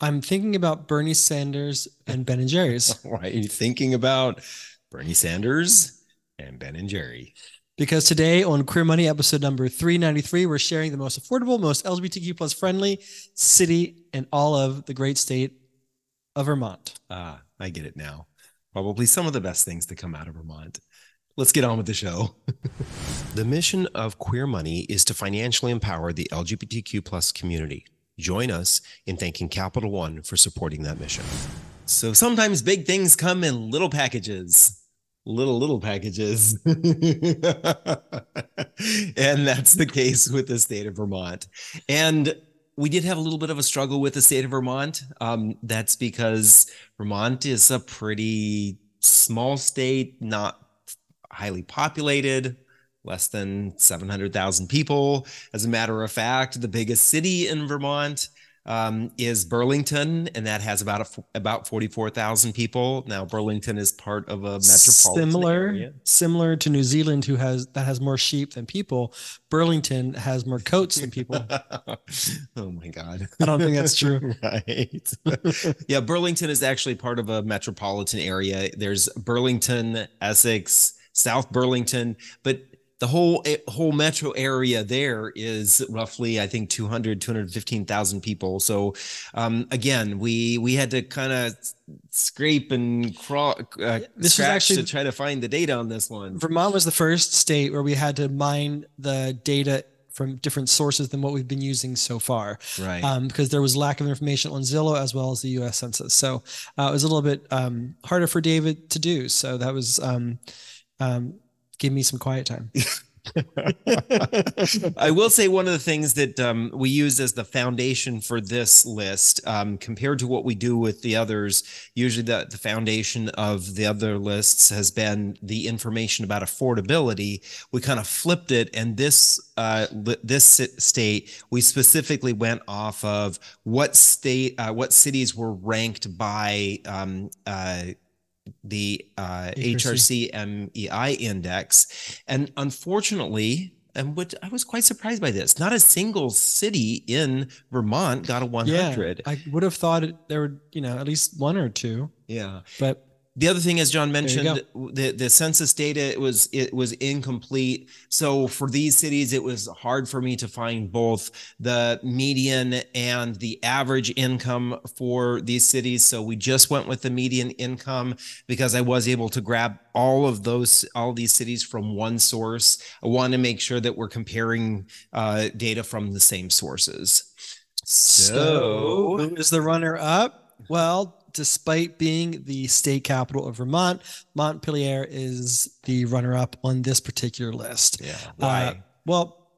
I'm thinking about Bernie Sanders and Ben and Jerry's Why are you thinking about Bernie Sanders and Ben and Jerry? because today on Queer Money episode number 393, we're sharing the most affordable, most LGBTQ plus friendly city in all of the great state of Vermont. Ah, I get it now. Probably some of the best things to come out of Vermont. Let's get on with the show. the mission of Queer Money is to financially empower the LGBTQ plus community. Join us in thanking Capital One for supporting that mission. So sometimes big things come in little packages. Little, little packages. and that's the case with the state of Vermont. And we did have a little bit of a struggle with the state of Vermont. Um, that's because Vermont is a pretty small state, not highly populated, less than 700,000 people. As a matter of fact, the biggest city in Vermont um, is Burlington, and that has about a, about 44,000 people. Now, Burlington is part of a metropolitan Similar, area. similar to New Zealand, who has that has more sheep than people. Burlington has more coats than people. oh my God. I don't think that's true. right. yeah, Burlington is actually part of a metropolitan area. There's Burlington, Essex, South Burlington, but the whole eh, whole metro area there is roughly i think 200 215,000 people so um again we we had to kind of scrape and crawl uh, This is actually- to try to find the data on this one Vermont was the first state where we had to mine the data from different sources than what we've been using so far. right um, because there was lack of information on Zillow as well as the U.S. Census. So uh, it was a little bit um, harder for David to do. So that was um, um, give me some quiet time. I will say one of the things that um, we use as the foundation for this list, um, compared to what we do with the others, usually the, the foundation of the other lists has been the information about affordability. We kind of flipped it, and this uh, li- this state we specifically went off of what state, uh, what cities were ranked by. Um, uh, the uh, HRC. HRC index. And unfortunately, and what I was quite surprised by this, not a single city in Vermont got a 100. I would have thought there were, you know, at least one or two, yeah. but The other thing, as John mentioned, the, the census data it was it was incomplete. So for these cities, it was hard for me to find both the median and the average income for these cities. So we just went with the median income because I was able to grab all of those all these cities from one source. I want to make sure that we're comparing uh, data from the same sources. so who is the runner up? Well, despite being the state capital of Vermont, Montpelier is the runner up on this particular list. yeah, Uh, well,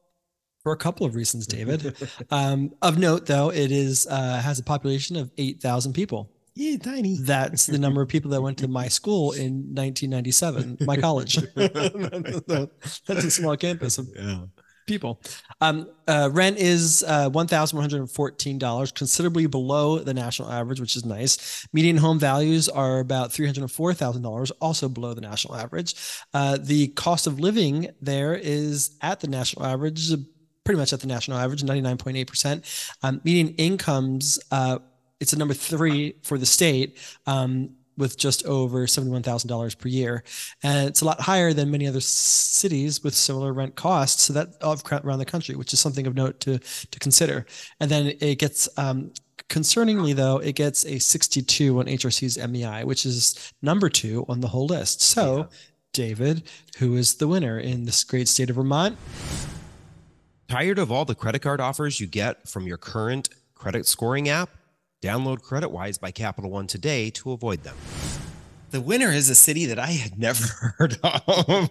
for a couple of reasons, David. um, of note, though, it is uh, has a population of eight thousand people. yeah, tiny. That's the number of people that went to my school in 1997, my college. That's a small campus Yeah. People. Um, uh, rent is uh, $1,114, considerably below the national average, which is nice. Median home values are about $304,000, also below the national average. Uh, the cost of living there is at the national average, pretty much at the national average, 99.8%. Um, median incomes, uh, it's a number three for the state. Um, with just over $71,000 per year. And it's a lot higher than many other cities with similar rent costs. So that of around the country, which is something of note to, to consider. And then it gets, um, concerningly though, it gets a 62 on HRC's MEI, which is number two on the whole list. So Yeah. David, who is the winner in this great state of Vermont? Tired of all the credit card offers you get from your current credit scoring app? Download CreditWise by Capital One today to avoid them. The winner is a city that I had never heard of,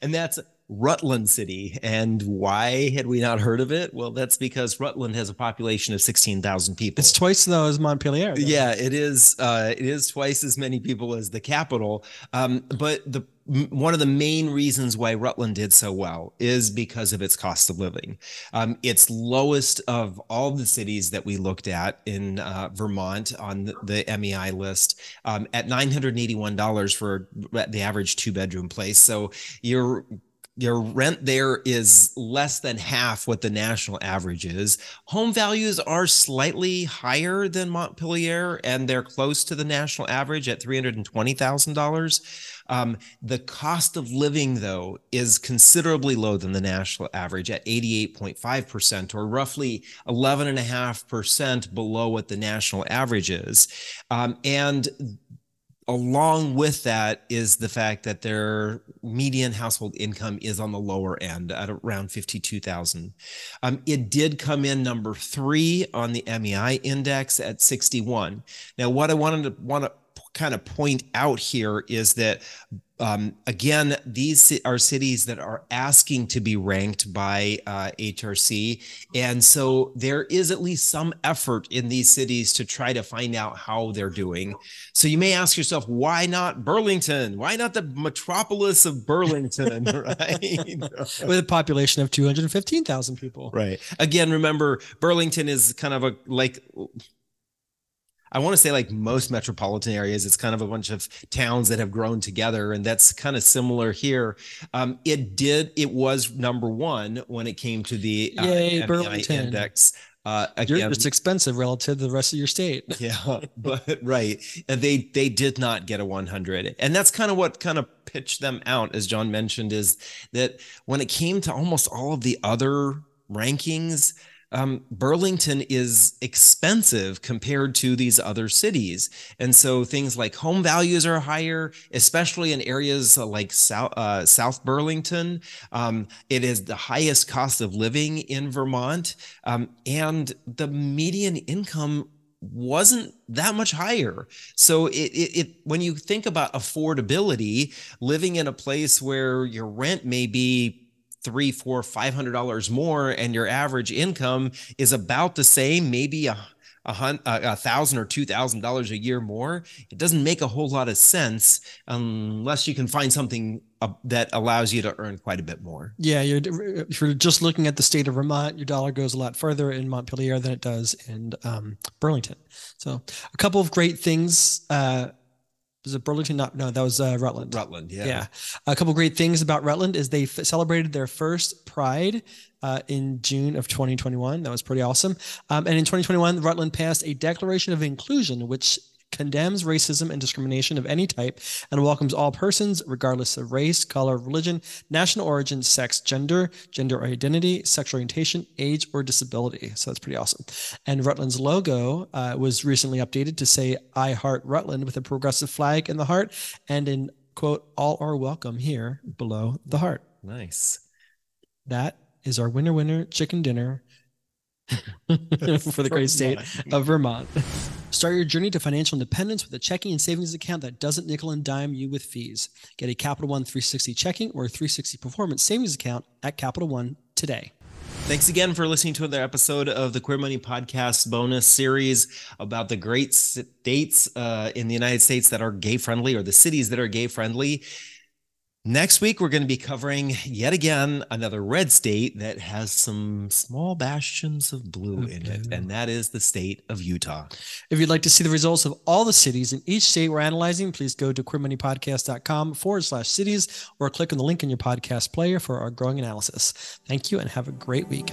and that's Rutland City. And why had we not heard of it? Well, that's because Rutland has a population of 16,000 people. It's twice as though as Montpelier. though. Yeah, it is. Uh, it is twice as many people as the capital. Um, but the m- one of the main reasons why Rutland did so well is because of its cost of living. Um, it's lowest of all the cities that we looked at in uh, Vermont on the, the MEI list um, at nine hundred eighty-one dollars for the average two-bedroom place. So you're your rent there is less than half what the national average is. Home values are slightly higher than Montpelier, and they're close to the national average at three hundred and twenty thousand dollars. Um, the cost of living, though, is considerably lower than the national average at 88.5%, or roughly 11.5% below what the national average is. Um, and along with that is the fact that their median household income is on the lower end at around 52,000. Um, it did come in number three on the MEI index at 61. Now, what I wanted to want to kind of point out here is that um, again, these are cities that are asking to be ranked by uh, HRC. And so there is at least some effort in these cities to try to find out how they're doing. So you may ask yourself, why not Burlington? Why not the metropolis of Burlington? right. With a population of 215,000 people. Right. Again, remember, Burlington is kind of a like I want to say like most metropolitan areas, it's kind of a bunch of towns that have grown together, and that's kind of similar here. Um, it did, it was number one when it came to the uh, Yay, Burlington. index. Uh, again, just expensive relative to the rest of your state. yeah, but right, and they they did not get a 100, and that's kind of what kind of pitched them out, as John mentioned, is that when it came to almost all of the other rankings, um, Burlington is expensive compared to these other cities. And so things like home values are higher, especially in areas like South, uh, South Burlington. Um, it is the highest cost of living in Vermont. Um, and the median income wasn't that much higher. So it, it, it when you think about affordability, living in a place where your rent may be three, four, five hundred dollars more, and your average income is about the same, maybe a a, hun- a, thousand or two thousand dollars a year more. It doesn't make a whole lot of sense unless you can find something that allows you to earn quite a bit more. Yeah, you're if you're just looking at the state of Vermont, your dollar goes a lot further in Montpelier than it does in um, Burlington. So, a couple of great things. Uh, was it Burlington? Not no, that was uh, Rutland. Rutland, yeah. Yeah. A couple great things about Rutland is they f- celebrated their first Pride uh, in June of 2021. That was pretty awesome. Um, and in 2021, Rutland passed a Declaration of Inclusion, which condemns racism and discrimination of any type and welcomes all persons, regardless of race, color, religion, national origin, sex, gender, gender identity, sexual orientation, age, or disability. So that's pretty awesome. And Rutland's logo uh, was recently updated to say "I Heart Rutland" with a progressive flag in the heart and in quote "All are welcome here below the heart." Nice. That is our winner winner chicken dinner for the great state of Vermont. Start your journey to financial independence with a checking and savings account that doesn't nickel and dime you with fees. Get a Capital One 360 checking or 360 performance savings account at Capital One today. Thanks again for listening to another episode of the Queer Money Podcast bonus series about the great states uh, in the United States that are gay friendly or the cities that are gay friendly. Next week, we're going to be covering yet again another red state that has some small bastions of blue in it, and that is the state of Utah. If you'd like to see the results of all the cities in each state we're analyzing, please go to queermoneypodcast.com forward slash cities or click on the link in your podcast player for our growing analysis. Thank you and have a great week.